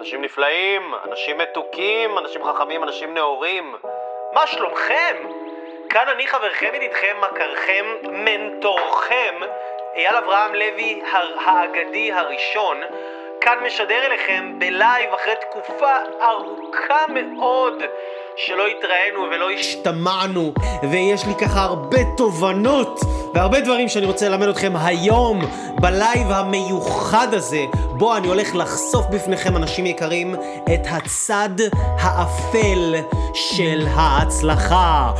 אנשים נפלאים, אנשים מתוקים, אנשים חכמים, אנשים נאורים. מה שלומכם? כאן אני חברכם, ידידכם, מכרכם, מנטורכם, אייל אברהם לוי האגדי הראשון, כאן משדר אליכם בלייב אחרי תקופה ארוכה מאוד שלא התראינו ולא השתמענו, ויש לי ככה הרבה תובנות והרבה דברים שאני רוצה ללמד אתכם היום בלייב המיוחד הזה, בו אני הולך לחשוף בפניכם, אנשים יקרים, את הצד האפל של ההצלחה.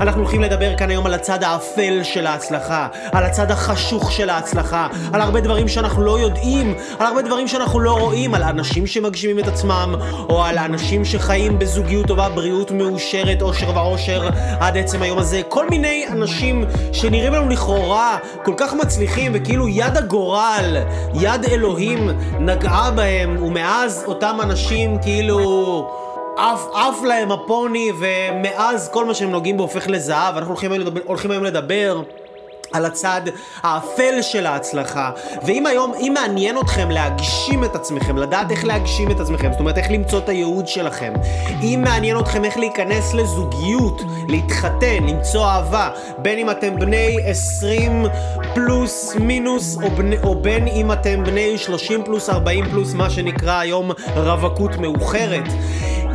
אנחנו הולכים לדבר כאן היום על הצד האפל של ההצלחה, על הצד החשוך של ההצלחה, על הרבה דברים שאנחנו לא יודעים, על הרבה דברים שאנחנו לא רואים, על אנשים שמגשימים את עצמם, או על אנשים שחיים בזוגיות טובה, בריאות מאושרת, אושר ואושר, עד עצם היום הזה. כל מיני אנשים שנראים לנו לכאורה כל כך מצליחים, וכאילו יד הגורל, יד אלוהים, נגעה בהם, ומאז אותם אנשים כאילו... עף, עף להם הפוני, ומאז כל מה שהם נוגעים בו הופך לזהב. אנחנו הולכים היום לדבר, הולכים היום לדבר על הצד האפל של ההצלחה. ואם היום, אם מעניין אתכם להגשים את עצמכם, לדעת איך להגשים את עצמכם, זאת אומרת איך למצוא את הייעוד שלכם, אם מעניין אתכם איך להיכנס לזוגיות, להתחתן, למצוא אהבה, בין אם אתם בני 20 פלוס מינוס, או, בני, או בין אם אתם בני 30 פלוס 40 פלוס, מה שנקרא היום רווקות מאוחרת.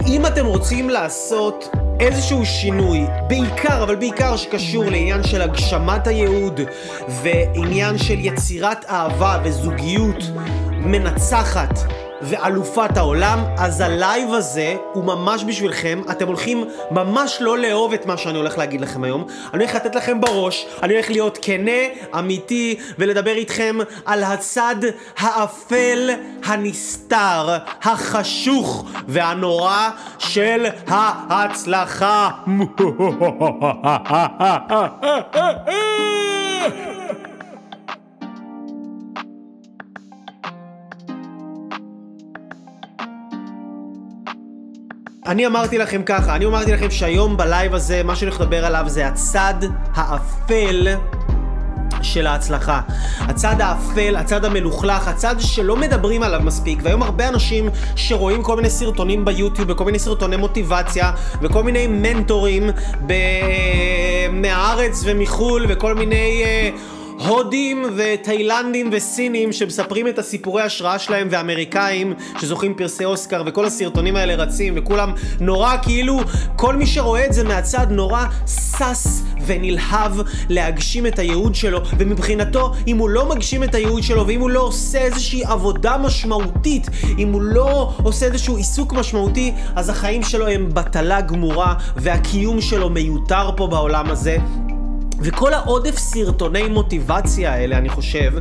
אם אתם רוצים לעשות איזשהו שינוי, בעיקר, אבל בעיקר שקשור לעניין של הגשמת הייעוד ועניין של יצירת אהבה וזוגיות מנצחת ואלופת העולם, אז הלייב הזה הוא ממש בשבילכם. אתם הולכים ממש לא לאהוב את מה שאני הולך להגיד לכם היום. אני הולך לתת לכם בראש, אני הולך להיות כנה, אמיתי, ולדבר איתכם על הצד האפל, הנסתר, החשוך והנורא של ההצלחה. אני אמרתי לכם ככה, אני אמרתי לכם שהיום בלייב הזה, מה שאני הולך לדבר עליו זה הצד האפל של ההצלחה. הצד האפל, הצד המלוכלך, הצד שלא מדברים עליו מספיק, והיום הרבה אנשים שרואים כל מיני סרטונים ביוטיוב, וכל מיני סרטוני מוטיבציה, וכל מיני מנטורים ב... מהארץ ומחו"ל, וכל מיני... Uh, הודים ותאילנדים וסינים שמספרים את הסיפורי השראה שלהם ואמריקאים שזוכים פרסי אוסקר וכל הסרטונים האלה רצים וכולם נורא כאילו כל מי שרואה את זה מהצד נורא שש ונלהב להגשים את הייעוד שלו ומבחינתו אם הוא לא מגשים את הייעוד שלו ואם הוא לא עושה איזושהי עבודה משמעותית אם הוא לא עושה איזשהו עיסוק משמעותי אז החיים שלו הם בטלה גמורה והקיום שלו מיותר פה בעולם הזה וכל העודף סרטוני מוטיבציה האלה, אני חושב,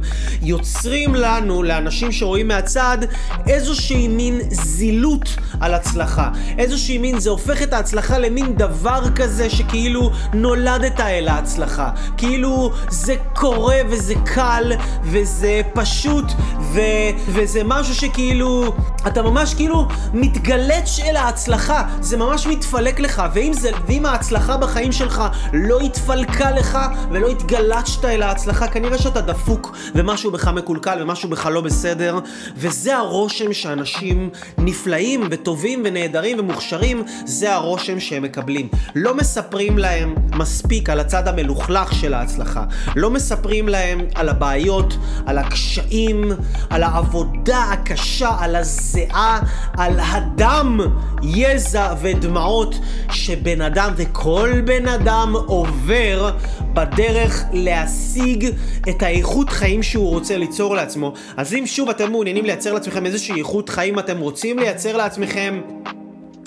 יוצרים לנו, לאנשים שרואים מהצד, איזושהי מין זילות על הצלחה. איזושהי מין, זה הופך את ההצלחה למין דבר כזה שכאילו נולדת אל ההצלחה. כאילו זה קורה וזה קל וזה פשוט ו... וזה משהו שכאילו, אתה ממש כאילו מתגלץ' אל ההצלחה. זה ממש מתפלק לך, ואם, זה... ואם ההצלחה בחיים שלך לא התפלקה לך, לך ולא התגלצת אל ההצלחה, כנראה שאתה דפוק ומשהו בך מקולקל ומשהו בך לא בסדר, וזה הרושם שאנשים נפלאים וטובים ונהדרים ומוכשרים, זה הרושם שהם מקבלים. לא מספרים להם מספיק על הצד המלוכלך של ההצלחה. לא מספרים להם על הבעיות, על הקשיים, על העבודה הקשה, על הזיעה, על הדם, יזע ודמעות שבן אדם וכל בן אדם עובר בדרך להשיג את האיכות חיים שהוא רוצה ליצור לעצמו. אז אם שוב אתם מעוניינים לייצר לעצמכם איזושהי איכות חיים, אתם רוצים לייצר לעצמכם...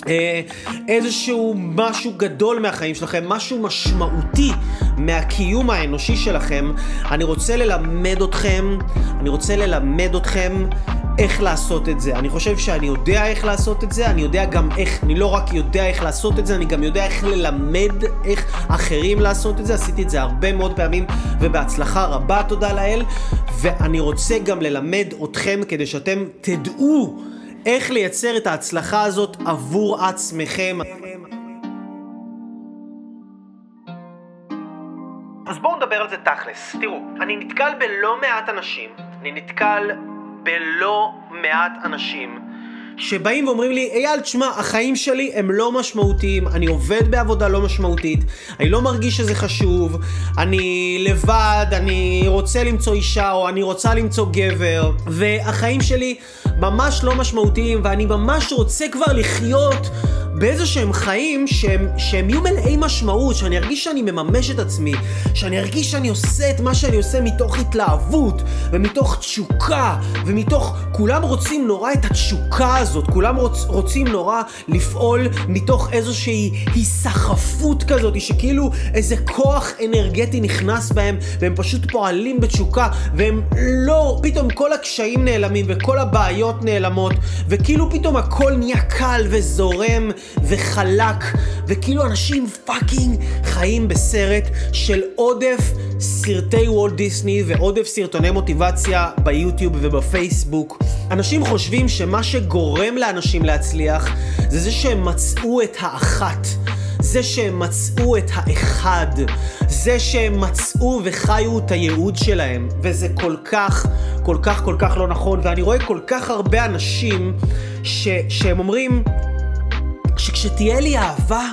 אה, איזשהו משהו גדול מהחיים שלכם, משהו משמעותי מהקיום האנושי שלכם, אני רוצה ללמד אתכם, אני רוצה ללמד אתכם איך לעשות את זה. אני חושב שאני יודע איך לעשות את זה, אני יודע גם איך, אני לא רק יודע איך לעשות את זה, אני גם יודע איך ללמד איך אחרים לעשות את זה. עשיתי את זה הרבה מאוד פעמים ובהצלחה רבה, תודה לאל. ואני רוצה גם ללמד אתכם כדי שאתם תדעו איך לייצר את ההצלחה הזאת עבור עצמכם. אז בואו נדבר על זה תכלס. תראו, אני נתקל בלא מעט אנשים אני נתקל בלא מעט אנשים. שבאים ואומרים לי, אייל, תשמע, החיים שלי הם לא משמעותיים, אני עובד בעבודה לא משמעותית, אני לא מרגיש שזה חשוב, אני לבד, אני רוצה למצוא אישה או אני רוצה למצוא גבר, והחיים שלי ממש לא משמעותיים, ואני ממש רוצה כבר לחיות באיזה שהם חיים שהם, שהם יהיו מלאי משמעות, שאני ארגיש שאני מממש את עצמי, שאני ארגיש שאני עושה את מה שאני עושה מתוך התלהבות, ומתוך תשוקה, ומתוך... כולם רוצים נורא את התשוקה הזאת, כולם רוצ, רוצים נורא לפעול מתוך איזושהי היסחפות כזאת, שכאילו איזה כוח אנרגטי נכנס בהם, והם פשוט פועלים בתשוקה, והם לא... פתאום כל הקשיים נעלמים, וכל הבעיות נעלמות, וכאילו פתאום הכל נהיה קל וזורם. וחלק, וכאילו אנשים fucking חיים בסרט של עודף סרטי וולט דיסני ועודף סרטוני מוטיבציה ביוטיוב ובפייסבוק. אנשים חושבים שמה שגורם לאנשים להצליח זה זה שהם מצאו את האחת. זה שהם מצאו את האחד, זה שהם מצאו וחיו את הייעוד שלהם, וזה כל כך, כל כך, כל כך לא נכון, ואני רואה כל כך הרבה אנשים ש, שהם אומרים, שכשתהיה לי אהבה,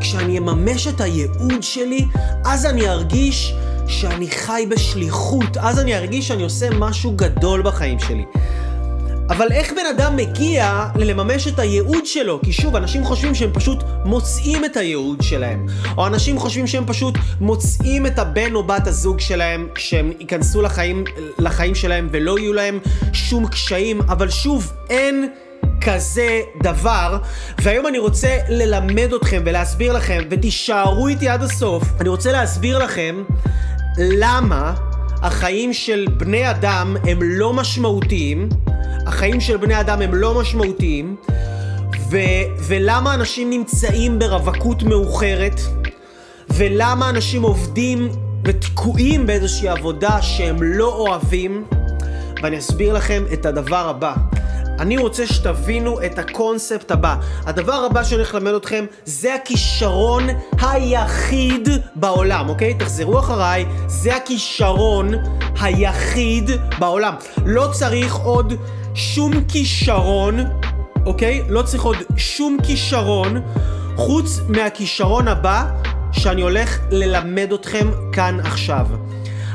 כשאני אממש את הייעוד שלי, אז אני ארגיש שאני חי בשליחות, אז אני ארגיש שאני עושה משהו גדול בחיים שלי. אבל איך בן אדם מגיע ללממש את הייעוד שלו? כי שוב, אנשים חושבים שהם פשוט מוצאים את הייעוד שלהם. או אנשים חושבים שהם פשוט מוצאים את הבן או בת הזוג שלהם, שהם ייכנסו לחיים, לחיים שלהם ולא יהיו להם שום קשיים. אבל שוב, אין... כזה דבר, והיום אני רוצה ללמד אתכם ולהסביר לכם, ותישארו איתי עד הסוף, אני רוצה להסביר לכם למה החיים של בני אדם הם לא משמעותיים, החיים של בני אדם הם לא משמעותיים, ו- ולמה אנשים נמצאים ברווקות מאוחרת, ולמה אנשים עובדים ותקועים באיזושהי עבודה שהם לא אוהבים, ואני אסביר לכם את הדבר הבא. אני רוצה שתבינו את הקונספט הבא. הדבר הבא שאני הולך ללמד אתכם זה הכישרון היחיד בעולם, אוקיי? תחזרו אחריי, זה הכישרון היחיד בעולם. לא צריך עוד שום כישרון, אוקיי? לא צריך עוד שום כישרון חוץ מהכישרון הבא שאני הולך ללמד אתכם כאן עכשיו.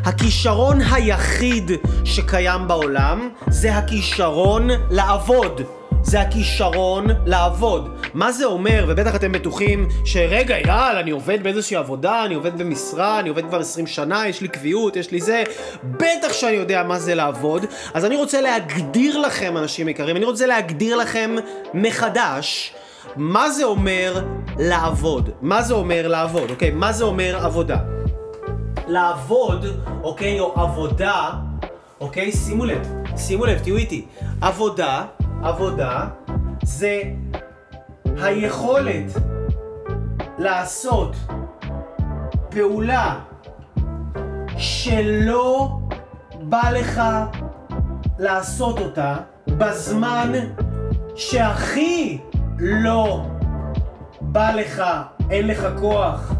הכישרון היחיד שקיים בעולם זה הכישרון לעבוד. זה הכישרון לעבוד. מה זה אומר, ובטח אתם בטוחים שרגע, יאללה, אני עובד באיזושהי עבודה, אני עובד במשרה, אני עובד כבר 20 שנה, יש לי קביעות, יש לי זה. בטח שאני יודע מה זה לעבוד. אז אני רוצה להגדיר לכם, אנשים יקרים, אני רוצה להגדיר לכם מחדש. מה זה אומר לעבוד? מה זה אומר לעבוד, אוקיי? מה זה אומר עבודה? לעבוד, אוקיי, או עבודה, אוקיי, שימו לב, שימו לב, תהיו איתי. עבודה, עבודה, זה היכולת לעשות פעולה שלא בא לך לעשות אותה בזמן שהכי לא בא לך, אין לך כוח.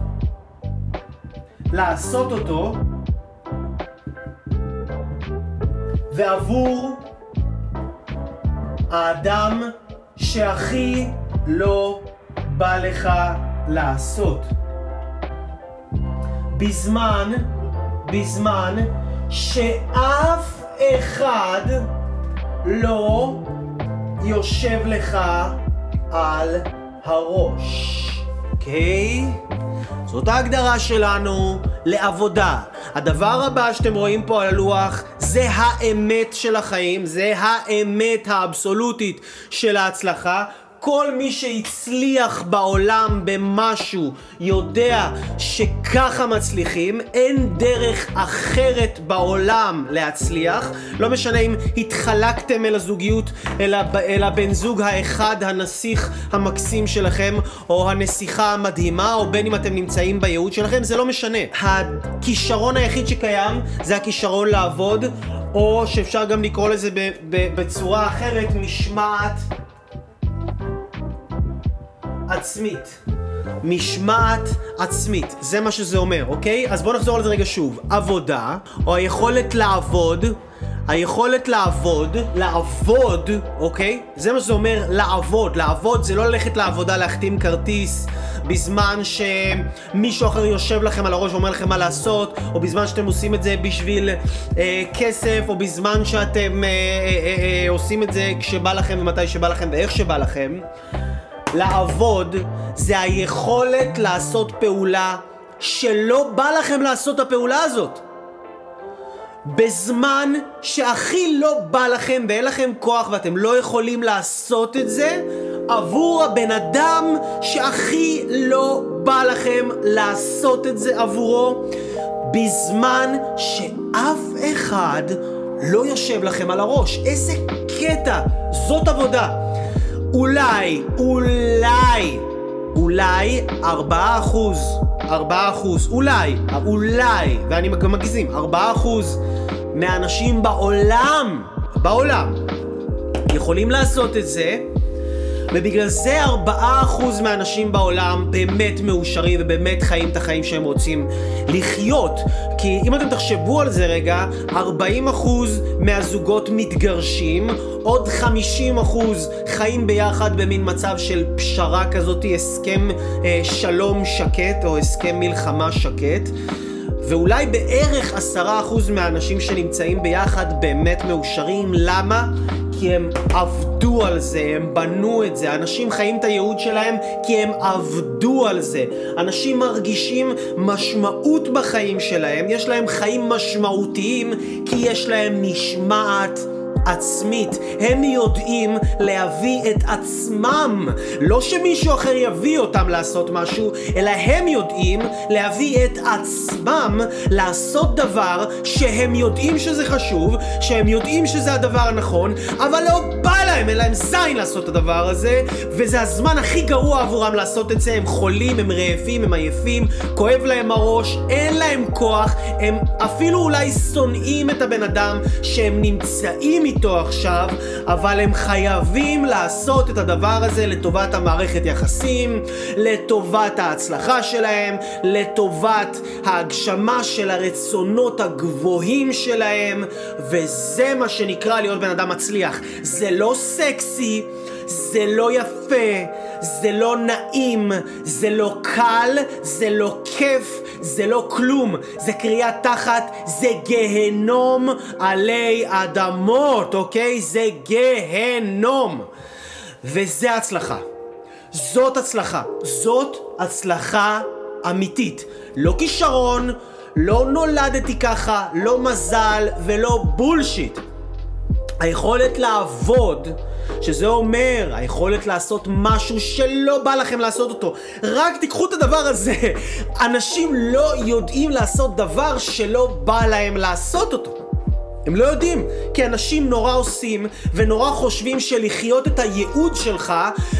לעשות אותו ועבור האדם שהכי לא בא לך לעשות. בזמן, בזמן שאף אחד לא יושב לך על הראש, אוקיי? Okay? זאת ההגדרה שלנו לעבודה. הדבר הבא שאתם רואים פה על הלוח זה האמת של החיים, זה האמת האבסולוטית של ההצלחה. כל מי שהצליח בעולם במשהו יודע שככה מצליחים, אין דרך אחרת בעולם להצליח. לא משנה אם התחלקתם אל הזוגיות, אל, הב... אל הבן זוג האחד, הנסיך המקסים שלכם, או הנסיכה המדהימה, או בין אם אתם נמצאים בייעוד שלכם, זה לא משנה. הכישרון היחיד שקיים זה הכישרון לעבוד, או שאפשר גם לקרוא לזה בצורה אחרת, משמעת. עצמית. משמעת עצמית, זה מה שזה אומר, אוקיי? אז בואו נחזור על זה רגע שוב. עבודה, או היכולת לעבוד, היכולת לעבוד, לעבוד, אוקיי? זה מה שזה אומר לעבוד. לעבוד זה לא ללכת לעבודה להחתים כרטיס בזמן שמישהו אחר יושב לכם על הראש ואומר לכם מה לעשות, או בזמן שאתם עושים את זה בשביל אה, כסף, או בזמן שאתם אה, אה, אה, אה, עושים את זה כשבא לכם ומתי שבא לכם ואיך שבא לכם. לעבוד זה היכולת לעשות פעולה שלא בא לכם לעשות את הפעולה הזאת. בזמן שהכי לא בא לכם ואין לכם כוח ואתם לא יכולים לעשות את זה עבור הבן אדם שהכי לא בא לכם לעשות את זה עבורו בזמן שאף אחד לא יושב לכם על הראש. איזה קטע, זאת עבודה. אולי, אולי, אולי ארבעה אחוז, ארבעה אחוז, אולי, אולי, ואני גם מגזים, ארבעה אחוז מהאנשים בעולם, בעולם, יכולים לעשות את זה, ובגלל זה ארבעה אחוז מהאנשים בעולם באמת מאושרים ובאמת חיים את החיים שהם רוצים לחיות. כי אם אתם תחשבו על זה רגע, 40 אחוז מהזוגות מתגרשים, עוד 50 אחוז חיים ביחד במין מצב של פשרה כזאת, הסכם אה, שלום שקט או הסכם מלחמה שקט. ואולי בערך עשרה אחוז מהאנשים שנמצאים ביחד באמת מאושרים. למה? כי הם עבדו על זה, הם בנו את זה. אנשים חיים את הייעוד שלהם כי הם עבדו על זה. אנשים מרגישים משמעות בחיים שלהם, יש להם חיים משמעותיים כי יש להם משמעת. עצמית. הם יודעים להביא את עצמם. לא שמישהו אחר יביא אותם לעשות משהו, אלא הם יודעים להביא את עצמם לעשות דבר שהם יודעים שזה חשוב, שהם יודעים שזה הדבר הנכון, אבל לא בא להם, אין להם זין לעשות את הדבר הזה, וזה הזמן הכי גרוע עבורם לעשות את זה. הם חולים, הם רעבים, הם עייפים, כואב להם הראש, אין להם כוח, הם אפילו אולי שונאים את הבן אדם שהם נמצאים איתו עכשיו, אבל הם חייבים לעשות את הדבר הזה לטובת המערכת יחסים, לטובת ההצלחה שלהם, לטובת ההגשמה של הרצונות הגבוהים שלהם, וזה מה שנקרא להיות בן אדם מצליח. זה לא סקסי, זה לא יפה, זה לא נעים, זה לא קל, זה לא כיף, זה לא כלום, זה קריאת תחת, זה גהנום עלי אדמות, אוקיי? זה גהנום. וזה הצלחה. זאת הצלחה. זאת הצלחה אמיתית. לא כישרון, לא נולדתי ככה, לא מזל ולא בולשיט. היכולת לעבוד, שזה אומר היכולת לעשות משהו שלא בא לכם לעשות אותו. רק תיקחו את הדבר הזה. אנשים לא יודעים לעשות דבר שלא בא להם לעשות אותו. הם לא יודעים, כי אנשים נורא עושים ונורא חושבים שלחיות את הייעוד שלך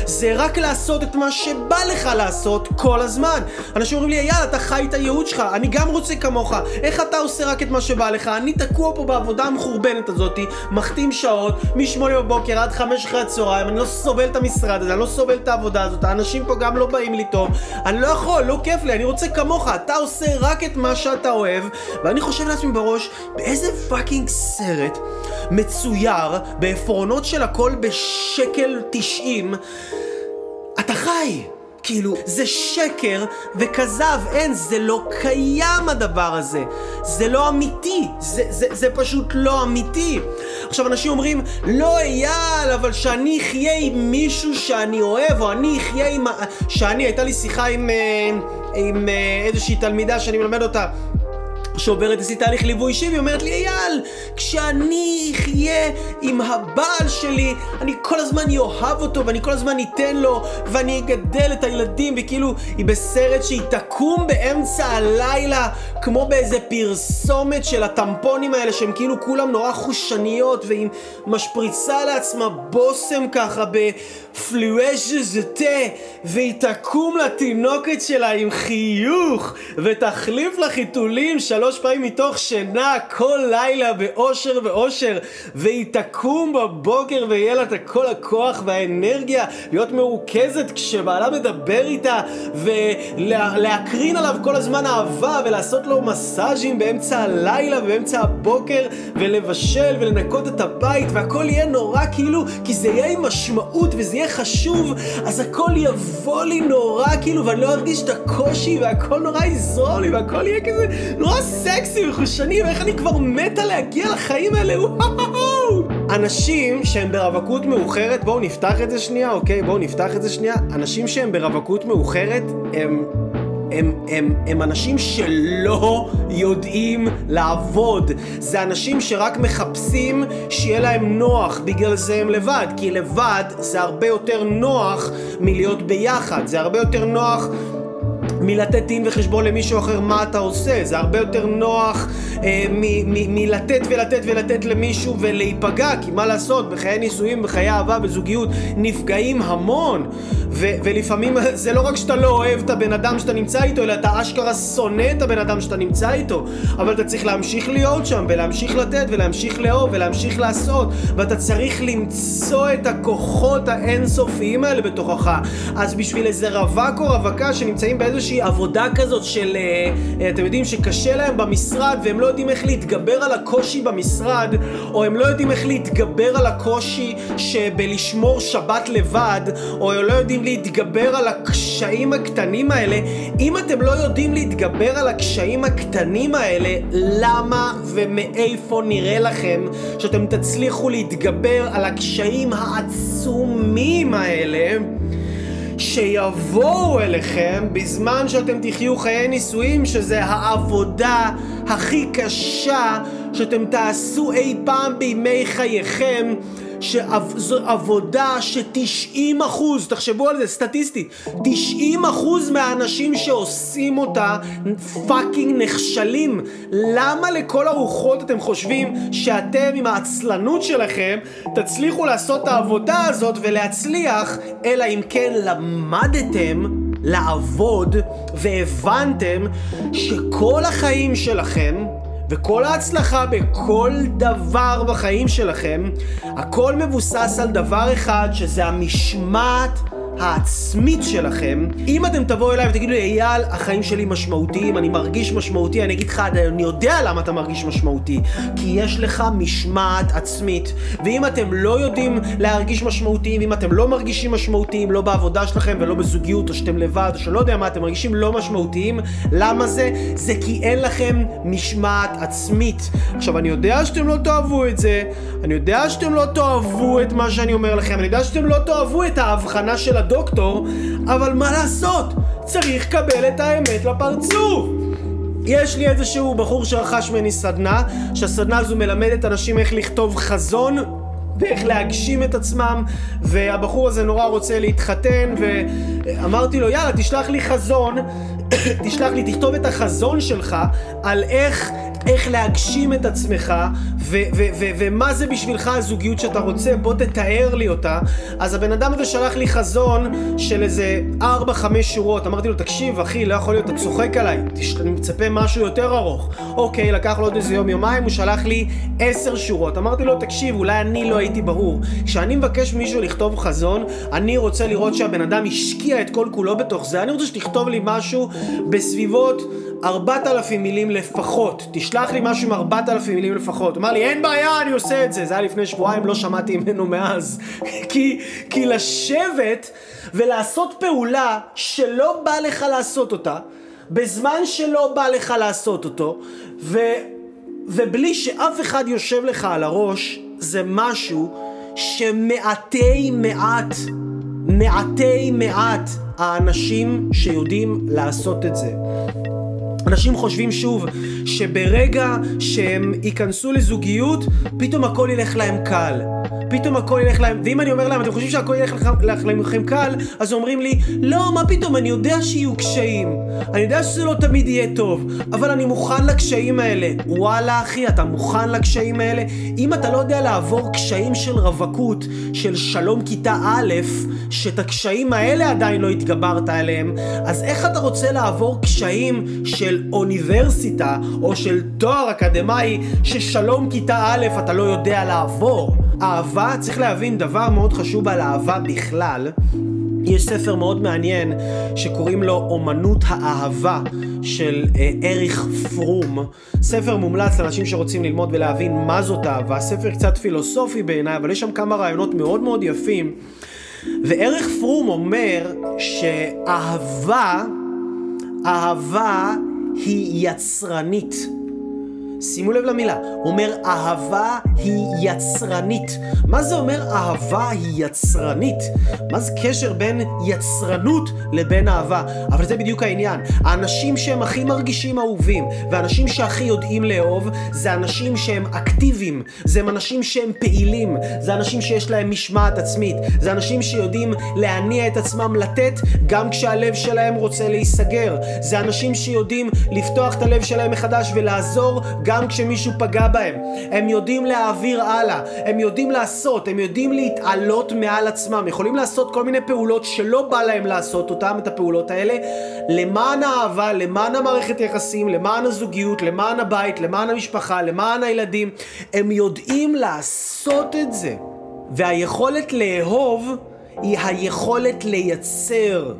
זה רק לעשות את מה שבא לך לעשות כל הזמן. אנשים אומרים לי, יאללה, אתה חי את הייעוד שלך, אני גם רוצה כמוך, איך אתה עושה רק את מה שבא לך? אני תקוע פה בעבודה המחורבנת הזאתי, מחתים שעות, מ-8 בבוקר עד 5 אחרי הצהריים, אני לא סובל את המשרד הזה, אני לא סובל את העבודה הזאת, האנשים פה גם לא באים לי טוב, אני לא יכול, לא כיף לי, אני רוצה כמוך, אתה עושה רק את מה שאתה אוהב, ואני חושב לעצמי בראש, באיזה fucking סרט מצויר בעפרונות של הכל בשקל תשעים, אתה חי. כאילו, זה שקר וכזב, אין, זה לא קיים הדבר הזה. זה לא אמיתי, זה, זה, זה פשוט לא אמיתי. עכשיו, אנשים אומרים, לא אייל, אבל שאני אחיה עם מישהו שאני אוהב, או אני אחיה עם... שאני, הייתה לי שיחה עם, אה, עם אה, איזושהי תלמידה שאני מלמד אותה. שעוברת אצלי תהליך ליווי אישי, והיא אומרת לי, אייל, כשאני אחיה עם הבעל שלי, אני כל הזמן אוהב אותו, ואני כל הזמן אתן לו, ואני אגדל את הילדים, וכאילו, היא בסרט שהיא תקום באמצע הלילה, כמו באיזה פרסומת של הטמפונים האלה, שהם כאילו כולם נורא חושניות, והיא משפריצה לעצמה בושם ככה בפלואז'ה זוטה, והיא תקום לתינוקת שלה עם חיוך, ותחליף לחיתולים שלום שלוש פעמים מתוך שינה כל לילה באושר ואושר, והיא תקום בבוקר ויהיה לה את כל הכוח והאנרגיה להיות מרוכזת כשבעלה מדבר איתה, ולהקרין עליו כל הזמן אהבה, ולעשות לו מסאז'ים באמצע הלילה ובאמצע הבוקר, ולבשל ולנקות את הבית, והכל יהיה נורא כאילו, כי זה יהיה עם משמעות וזה יהיה חשוב, אז הכל יבוא לי נורא כאילו, ואני לא ארגיש את הקושי, והכל נורא יזרום לי, והכל יהיה כזה נורא סקסי וחושני, ואיך אני כבר מתה להגיע לחיים האלה, וואו! אנשים שהם ברווקות מאוחרת, בואו נפתח את זה שנייה, אוקיי? בואו נפתח את זה שנייה. אנשים שהם ברווקות מאוחרת, הם... הם, הם, הם אנשים שלא יודעים לעבוד. זה אנשים שרק מחפשים שיהיה להם נוח, בגלל זה הם לבד. כי לבד זה הרבה יותר נוח מלהיות ביחד. זה הרבה יותר נוח מלתת דין וחשבון למישהו אחר מה אתה עושה. זה הרבה יותר נוח אה, מלתת ולתת ולתת למישהו ולהיפגע, כי מה לעשות, בחיי נישואים, בחיי אהבה, בזוגיות, נפגעים המון. ולפעמים זה לא רק שאתה לא אוהב את הבן אדם שאתה נמצא איתו, אלא אתה אשכרה שונא את הבן אדם שאתה נמצא איתו. אבל אתה צריך להמשיך להיות שם, ולהמשיך לתת, ולהמשיך לאהוב, ולהמשיך לעשות. ואתה צריך למצוא את הכוחות האינסופיים האלה בתוכך. אז בשביל איזה רווק או רווקה שנמצאים באיזושהי עבודה כזאת של, אה, אתם יודעים, שקשה להם במשרד, והם לא יודעים איך להתגבר על הקושי במשרד, או הם לא יודעים איך להתגבר על הקושי שבלשמור שבת לבד, או הם לא יודעים להתגבר על הקשיים הקטנים האלה, אם אתם לא יודעים להתגבר על הקשיים הקטנים האלה, למה ומאיפה נראה לכם שאתם תצליחו להתגבר על הקשיים העצומים האלה? שיבואו אליכם בזמן שאתם תחיו חיי נישואים, שזה העבודה הכי קשה שאתם תעשו אי פעם בימי חייכם. שזו עבודה ש-90 אחוז, תחשבו על זה סטטיסטית, 90 אחוז מהאנשים שעושים אותה פאקינג נכשלים. למה לכל הרוחות אתם חושבים שאתם עם העצלנות שלכם תצליחו לעשות את העבודה הזאת ולהצליח, אלא אם כן למדתם לעבוד והבנתם שכל החיים שלכם וכל ההצלחה בכל דבר בחיים שלכם, הכל מבוסס על דבר אחד, שזה המשמעת העצמית שלכם, אם אתם תבואו אליי ותגידו לי, אייל, החיים שלי משמעותיים, אני מרגיש משמעותי, אני אגיד לך, אני יודע למה אתה מרגיש משמעותי, כי יש לך משמעת עצמית. ואם אתם לא יודעים להרגיש משמעותיים, אם אתם לא מרגישים משמעותיים, לא בעבודה שלכם ולא בזוגיות, או שאתם לבד, או שלא יודע מה, אתם מרגישים לא משמעותיים, למה זה? זה כי אין לכם משמעת עצמית. עכשיו, אני יודע שאתם לא תאהבו את זה, אני יודע שאתם לא תאהבו את מה שאני אומר לכם, אני יודע שאתם לא תאהבו את ההבחנה של הדוקטור, אבל מה לעשות? צריך לקבל את האמת לפרצוף! יש לי איזשהו בחור שרכש ממני סדנה, שהסדנה הזו מלמדת אנשים איך לכתוב חזון ואיך להגשים את עצמם, והבחור הזה נורא רוצה להתחתן, ואמרתי לו, יאללה, תשלח לי חזון, תשלח לי, תכתוב את החזון שלך על איך איך להגשים את עצמך, ומה זה בשבילך הזוגיות שאתה רוצה, בוא תתאר לי אותה. אז הבן אדם הזה שלח לי חזון של איזה 4-5 שורות. אמרתי לו, תקשיב, אחי, לא יכול להיות, אתה צוחק עליי, אני מצפה משהו יותר ארוך. אוקיי, לקח לו עוד איזה יום-יומיים, הוא שלח לי 10 שורות. אמרתי לו, תקשיב, אולי אני לא הייתי ברור. כשאני מבקש מישהו לכתוב חזון, אני רוצה לראות שהבן אדם השקיע את כל כולו בתוך זה. אני רוצה שתכתוב לי משהו בסביבות... ארבעת אלפים מילים לפחות, תשלח לי משהו עם ארבעת אלפים מילים לפחות. אמר לי, אין בעיה, אני עושה את זה. זה היה לפני שבועיים, לא שמעתי ממנו מאז. כי, כי לשבת ולעשות פעולה שלא בא לך לעשות אותה, בזמן שלא בא לך לעשות אותו, ו, ובלי שאף אחד יושב לך על הראש, זה משהו שמעטי מעט, מעטי מעט האנשים שיודעים לעשות את זה. אנשים חושבים שוב שברגע שהם ייכנסו לזוגיות, פתאום הכל ילך להם קל. פתאום הכל ילך להם, ואם אני אומר להם, אתם חושבים שהכל ילך לכם קל, אז אומרים לי, לא, מה פתאום, אני יודע שיהיו קשיים. אני יודע שזה לא תמיד יהיה טוב, אבל אני מוכן לקשיים האלה. וואלה, אחי, אתה מוכן לקשיים האלה? אם אתה לא יודע לעבור קשיים של רווקות, של שלום כיתה א', שאת הקשיים האלה עדיין לא התגברת עליהם, אז איך אתה רוצה לעבור קשיים של אוניברסיטה או של תואר אקדמאי ששלום כיתה א' אתה לא יודע לעבור. אהבה, צריך להבין דבר מאוד חשוב על אהבה בכלל. יש ספר מאוד מעניין שקוראים לו אומנות האהבה של אה, אריך פרום. ספר מומלץ לאנשים שרוצים ללמוד ולהבין מה זאת אהבה. ספר קצת פילוסופי בעיניי, אבל יש שם כמה רעיונות מאוד מאוד יפים. ואריך פרום אומר שאהבה, אהבה היא יצרנית. שימו לב למילה, הוא אומר אהבה היא יצרנית. מה זה אומר אהבה היא יצרנית? מה זה קשר בין יצרנות לבין אהבה? אבל זה בדיוק העניין. האנשים שהם הכי מרגישים אהובים, והאנשים שהכי יודעים לאהוב, זה אנשים שהם אקטיביים, זה אנשים שהם פעילים, זה אנשים שיש להם משמעת עצמית, זה אנשים שיודעים להניע את עצמם לתת גם כשהלב שלהם רוצה להיסגר, זה אנשים שיודעים לפתוח את הלב שלהם מחדש ולעזור גם גם כשמישהו פגע בהם. הם יודעים להעביר הלאה, הם יודעים לעשות, הם יודעים להתעלות מעל עצמם, יכולים לעשות כל מיני פעולות שלא בא להם לעשות אותם, את הפעולות האלה, למען האהבה, למען המערכת יחסים, למען הזוגיות, למען הבית, למען המשפחה, למען הילדים. הם יודעים לעשות את זה. והיכולת לאהוב היא היכולת לייצר.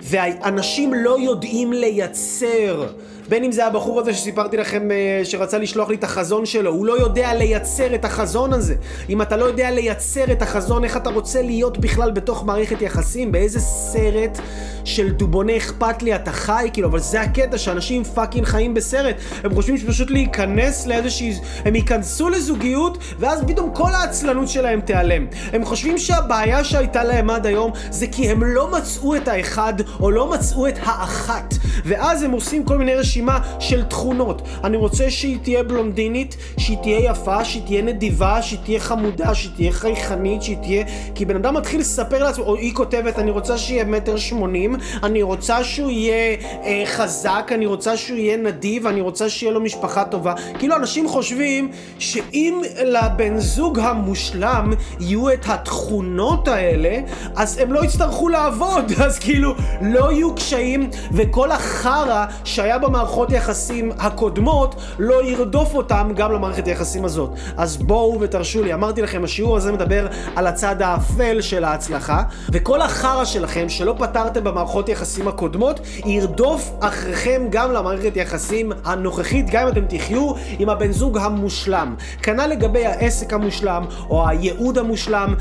ואנשים לא יודעים לייצר. בין אם זה הבחור הזה שסיפרתי לכם אה, שרצה לשלוח לי את החזון שלו, הוא לא יודע לייצר את החזון הזה. אם אתה לא יודע לייצר את החזון, איך אתה רוצה להיות בכלל בתוך מערכת יחסים? באיזה סרט של דובוני אכפת לי אתה חי? כאילו, אבל זה הקטע שאנשים פאקינג חיים בסרט. הם חושבים שפשוט להיכנס לאיזושהי... הם ייכנסו לזוגיות, ואז פתאום כל העצלנות שלהם תיעלם. הם חושבים שהבעיה שהייתה להם עד היום זה כי הם לא מצאו את האחד, או לא מצאו את האחת. ואז הם עושים כל מיני רשימות. רשימה של תכונות. אני רוצה שהיא תהיה בלונדינית, שהיא תהיה יפה, שהיא תהיה נדיבה, שהיא תהיה חמודה, שהיא תהיה חייכנית, שהיא תהיה... כי בן אדם מתחיל לספר לעצמו, או היא כותבת, אני רוצה שיהיה מטר שמונים, אני רוצה שהוא יהיה אה, חזק, אני רוצה שהוא יהיה נדיב, אני רוצה שיהיה לו משפחה טובה. כאילו אנשים חושבים שאם לבן זוג המושלם יהיו את התכונות האלה, אז הם לא יצטרכו לעבוד, אז כאילו לא יהיו קשיים, וכל החרא שהיה במערכת... מערכות יחסים הקודמות לא ירדוף אותם גם למערכת היחסים הזאת. אז בואו ותרשו לי, אמרתי לכם, השיעור הזה מדבר על הצד האפל של ההצלחה, וכל החרא שלכם שלא פתרתם במערכות יחסים הקודמות, ירדוף אחריכם גם למערכת יחסים הנוכחית, גם אם אתם תחיו עם הבן זוג המושלם. כנ"ל לגבי העסק המושלם, או הייעוד המושלם.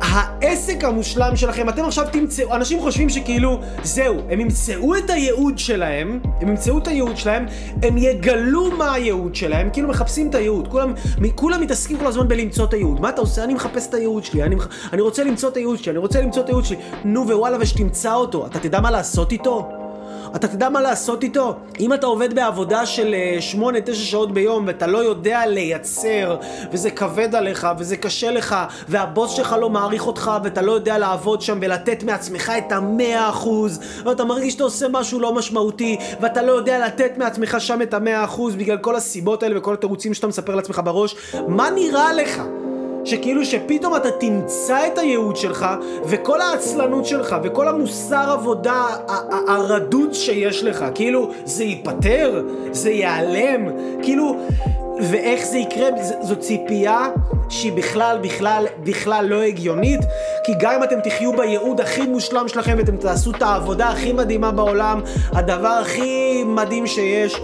העסק המושלם שלכם, אתם עכשיו תמצאו, אנשים חושבים שכאילו, זהו, הם ימצאו את הייעוד שלהם, הם ימצאו את הייעוד שלהם, הם יגלו מה הייעוד שלהם, כאילו מחפשים את הייעוד, כולם, כולם מתעסקים כל הזמן בלמצוא את הייעוד. מה אתה עושה? אני מחפש את הייעוד שלי, אני, אני רוצה למצוא את הייעוד שלי, אני רוצה למצוא את הייעוד שלי. נו ווואלה, ושתמצא אותו, אתה תדע מה לעשות איתו? אתה תדע מה לעשות איתו? אם אתה עובד בעבודה של 8-9 אה, שעות ביום ואתה לא יודע לייצר וזה כבד עליך וזה קשה לך והבוס שלך לא מעריך אותך ואתה לא יודע לעבוד שם ולתת מעצמך את המאה אחוז ואתה מרגיש שאתה עושה משהו לא משמעותי ואתה לא יודע לתת מעצמך שם את המאה אחוז בגלל כל הסיבות האלה וכל התירוצים שאתה מספר לעצמך בראש מה נראה לך? שכאילו שפתאום אתה תמצא את הייעוד שלך, וכל העצלנות שלך, וכל המוסר עבודה הרדוד שיש לך, כאילו, זה ייפתר? זה ייעלם? כאילו... ואיך זה יקרה, זו ציפייה שהיא בכלל, בכלל, בכלל לא הגיונית, כי גם אם אתם תחיו בייעוד הכי מושלם שלכם ואתם תעשו את העבודה הכי מדהימה בעולם, הדבר הכי מדהים שיש,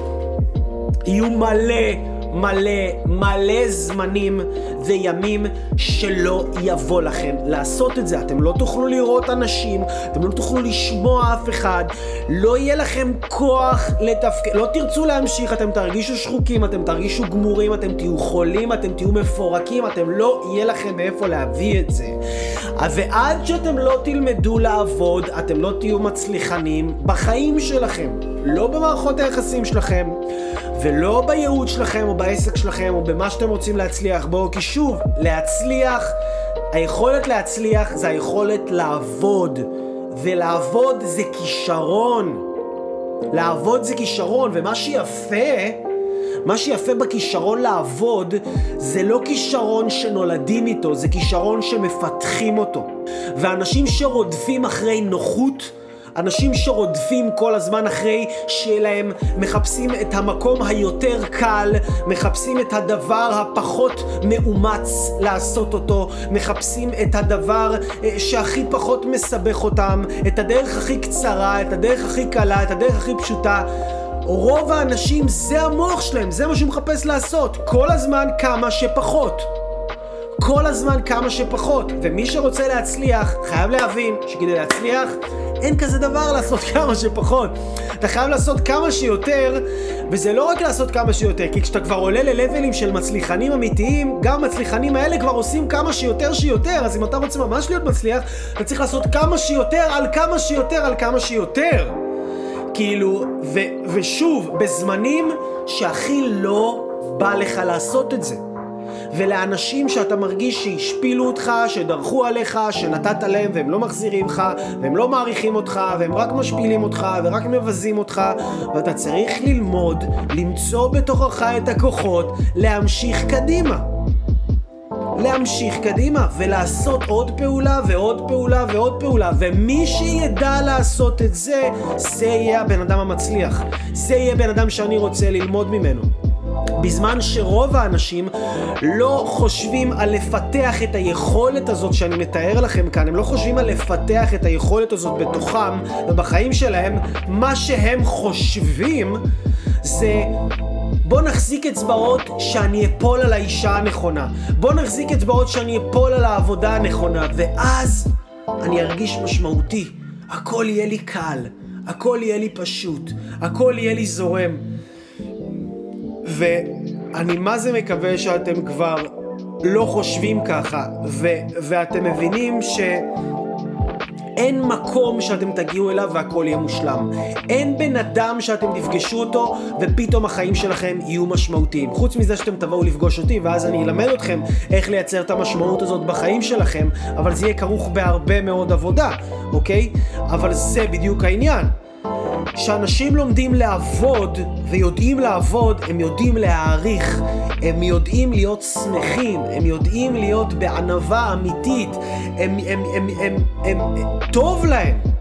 יהיו מלא מלא, מלא זמנים וימים שלא יבוא לכם לעשות את זה. אתם לא תוכלו לראות אנשים, אתם לא תוכלו לשמוע אף אחד, לא יהיה לכם כוח לתפקד, לא תרצו להמשיך, אתם תרגישו שחוקים, אתם תרגישו גמורים, אתם תהיו חולים, אתם תהיו מפורקים, אתם לא יהיה לכם מאיפה להביא את זה. ועד שאתם לא תלמדו לעבוד, אתם לא תהיו מצליחנים בחיים שלכם, לא במערכות היחסים שלכם. ולא בייעוד שלכם או בעסק שלכם או במה שאתם רוצים להצליח בו, כי שוב, להצליח, היכולת להצליח זה היכולת לעבוד, ולעבוד זה כישרון. לעבוד זה כישרון, ומה שיפה, מה שיפה בכישרון לעבוד, זה לא כישרון שנולדים איתו, זה כישרון שמפתחים אותו. ואנשים שרודפים אחרי נוחות, אנשים שרודפים כל הזמן אחרי שלהם, מחפשים את המקום היותר קל, מחפשים את הדבר הפחות מאומץ לעשות אותו, מחפשים את הדבר אה, שהכי פחות מסבך אותם, את הדרך הכי קצרה, את הדרך הכי קלה, את הדרך הכי פשוטה. רוב האנשים זה המוח שלהם, זה מה שהוא מחפש לעשות, כל הזמן כמה שפחות. כל הזמן כמה שפחות. ומי שרוצה להצליח, חייב להבין שכדי להצליח, אין כזה דבר לעשות כמה שפחות. אתה חייב לעשות כמה שיותר, וזה לא רק לעשות כמה שיותר, כי כשאתה כבר עולה ללבלים של מצליחנים אמיתיים, גם המצליחנים האלה כבר עושים כמה שיותר שיותר, אז אם אתה רוצה ממש להיות מצליח, אתה צריך לעשות כמה שיותר על כמה שיותר על כמה שיותר. כאילו, ו, ושוב, בזמנים שהכי לא בא לך לעשות את זה. ולאנשים שאתה מרגיש שהשפילו אותך, שדרכו עליך, שנתת להם והם לא מחזירים לך, והם לא מעריכים אותך, והם רק משפילים אותך, ורק מבזים אותך, ואתה צריך ללמוד, למצוא בתוכך את הכוחות, להמשיך קדימה. להמשיך קדימה ולעשות עוד פעולה ועוד פעולה ועוד פעולה ומי שידע לעשות את זה, זה יהיה הבן אדם המצליח. זה יהיה בן אדם שאני רוצה ללמוד ממנו. בזמן שרוב האנשים לא חושבים על לפתח את היכולת הזאת שאני מתאר לכם כאן, הם לא חושבים על לפתח את היכולת הזאת בתוכם ובחיים שלהם, מה שהם חושבים זה בוא נחזיק אצבעות שאני אפול על האישה הנכונה. בוא נחזיק אצבעות שאני אפול על העבודה הנכונה, ואז אני ארגיש משמעותי. הכל יהיה לי קל, הכל יהיה לי פשוט, הכל יהיה לי זורם. ואני מה זה מקווה שאתם כבר לא חושבים ככה, ו- ואתם מבינים ש... אין מקום שאתם תגיעו אליו והכל יהיה מושלם. אין בן אדם שאתם תפגשו אותו ופתאום החיים שלכם יהיו משמעותיים. חוץ מזה שאתם תבואו לפגוש אותי ואז אני אלמד אתכם איך לייצר את המשמעות הזאת בחיים שלכם, אבל זה יהיה כרוך בהרבה מאוד עבודה, אוקיי? אבל זה בדיוק העניין. כשאנשים לומדים לעבוד ויודעים לעבוד, הם יודעים להעריך, הם יודעים להיות שמחים, הם יודעים להיות בענווה אמיתית, הם, הם, הם, הם, הם, הם, טוב להם.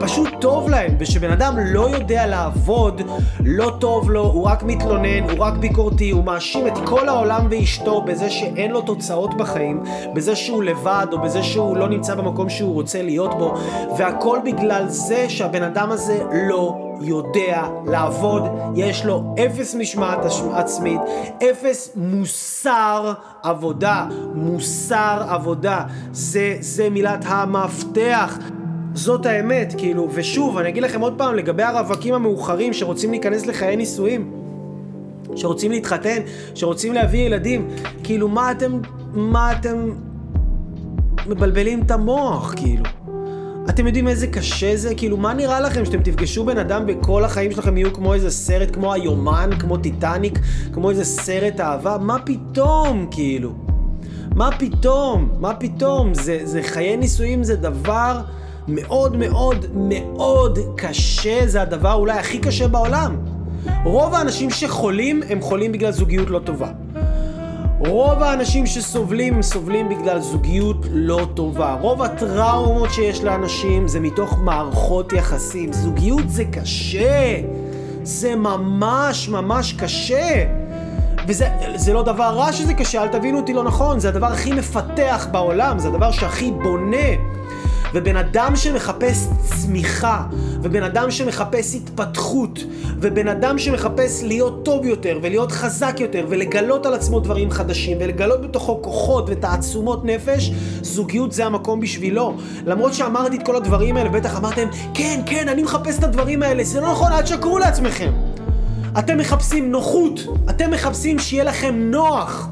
פשוט טוב להם, ושבן אדם לא יודע לעבוד, לא טוב לו, הוא רק מתלונן, הוא רק ביקורתי, הוא מאשים את כל העולם ואשתו בזה שאין לו תוצאות בחיים, בזה שהוא לבד, או בזה שהוא לא נמצא במקום שהוא רוצה להיות בו, והכל בגלל זה שהבן אדם הזה לא יודע לעבוד, יש לו אפס משמעת עצמית, אפס מוסר עבודה, מוסר עבודה, זה, זה מילת המפתח. זאת האמת, כאילו, ושוב, אני אגיד לכם עוד פעם לגבי הרווקים המאוחרים שרוצים להיכנס לחיי נישואים, שרוצים להתחתן, שרוצים להביא ילדים, כאילו, מה אתם, מה אתם מבלבלים את המוח, כאילו? אתם יודעים איזה קשה זה? כאילו, מה נראה לכם שאתם תפגשו בן אדם בכל החיים שלכם יהיו כמו איזה סרט, כמו היומן, כמו טיטניק, כמו איזה סרט אהבה? מה פתאום, כאילו? מה פתאום? מה פתאום? זה, זה חיי נישואים זה דבר מאוד מאוד מאוד קשה, זה הדבר אולי הכי קשה בעולם. רוב האנשים שחולים, הם חולים בגלל זוגיות לא טובה. רוב האנשים שסובלים הם סובלים בגלל זוגיות לא טובה. רוב הטראומות שיש לאנשים זה מתוך מערכות יחסים. זוגיות זה קשה. זה ממש ממש קשה. וזה לא דבר רע שזה קשה, אל תבינו אותי לא נכון, זה הדבר הכי מפתח בעולם, זה הדבר שהכי בונה. ובן אדם שמחפש צמיחה, ובן אדם שמחפש התפתחות, ובן אדם שמחפש להיות טוב יותר, ולהיות חזק יותר, ולגלות על עצמו דברים חדשים, ולגלות בתוכו כוחות ותעצומות נפש, זוגיות זה המקום בשבילו. למרות שאמרתי את כל הדברים האלה, בטח אמרתם, כן, כן, אני מחפש את הדברים האלה, זה לא נכון, אל תשקרו לעצמכם. אתם מחפשים נוחות, אתם מחפשים שיהיה לכם נוח.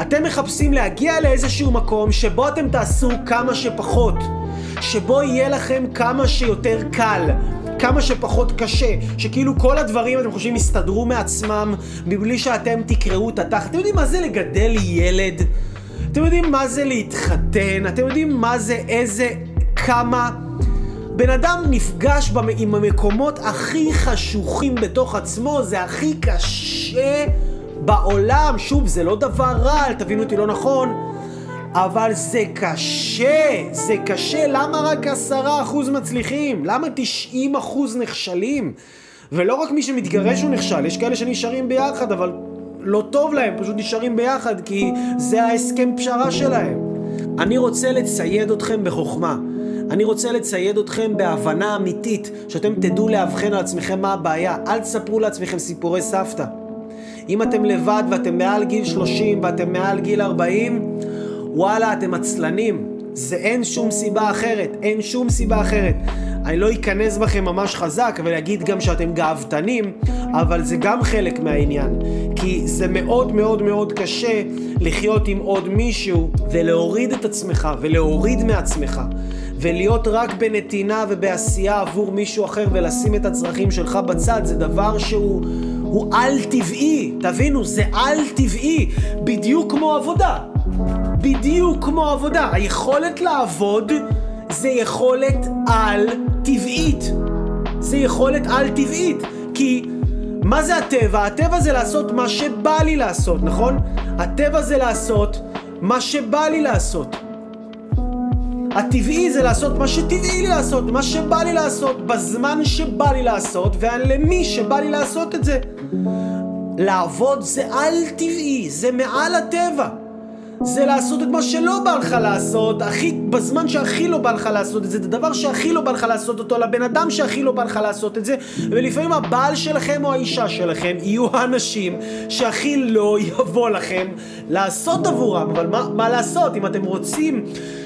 אתם מחפשים להגיע לאיזשהו מקום שבו אתם תעשו כמה שפחות. שבו יהיה לכם כמה שיותר קל, כמה שפחות קשה, שכאילו כל הדברים אתם חושבים יסתדרו מעצמם מבלי שאתם תקראו את התחת. אתם יודעים מה זה לגדל ילד? אתם יודעים מה זה להתחתן? אתם יודעים מה זה איזה כמה... בן אדם נפגש במ... עם המקומות הכי חשוכים בתוך עצמו, זה הכי קשה בעולם. שוב, זה לא דבר רע, תבינו אותי לא נכון. אבל זה קשה, זה קשה, למה רק עשרה אחוז מצליחים? למה תשעים אחוז נכשלים? ולא רק מי שמתגרש הוא נכשל, יש כאלה שנשארים ביחד, אבל לא טוב להם, פשוט נשארים ביחד, כי זה ההסכם פשרה שלהם. אני רוצה לצייד אתכם בחוכמה. אני רוצה לצייד אתכם בהבנה אמיתית, שאתם תדעו לאבחן על עצמכם מה הבעיה. אל תספרו לעצמכם סיפורי סבתא. אם אתם לבד ואתם מעל גיל 30 ואתם מעל גיל 40, וואלה, אתם עצלנים. זה אין שום סיבה אחרת, אין שום סיבה אחרת. אני לא אכנס בכם ממש חזק ולהגיד גם שאתם גאוותנים, אבל זה גם חלק מהעניין. כי זה מאוד מאוד מאוד קשה לחיות עם עוד מישהו ולהוריד את עצמך ולהוריד מעצמך. ולהיות רק בנתינה ובעשייה עבור מישהו אחר ולשים את הצרכים שלך בצד זה דבר שהוא הוא על-טבעי, תבינו, זה על-טבעי, בדיוק כמו עבודה. בדיוק כמו עבודה. היכולת לעבוד זה יכולת על-טבעית. זה יכולת על-טבעית, כי מה זה הטבע? הטבע זה לעשות מה שבא לי לעשות, נכון? הטבע זה לעשות מה שבא לי לעשות. הטבעי זה לעשות מה שטבעי לי לעשות, מה שבא לי לעשות, בזמן שבא לי לעשות, ולמי שבא לי לעשות את זה. לעבוד זה על טבעי, זה מעל הטבע. זה לעשות את מה שלא בא לך לעשות, הכי, בזמן שהכי לא בא לך לעשות את זה, את הדבר שהכי לא בא לך לעשות אותו, לבן אדם שהכי לא בא לך לעשות את זה, ולפעמים הבעל שלכם או האישה שלכם יהיו האנשים שהכי לא יבוא לכם לעשות עבורם, אבל מה, מה לעשות, אם אתם רוצים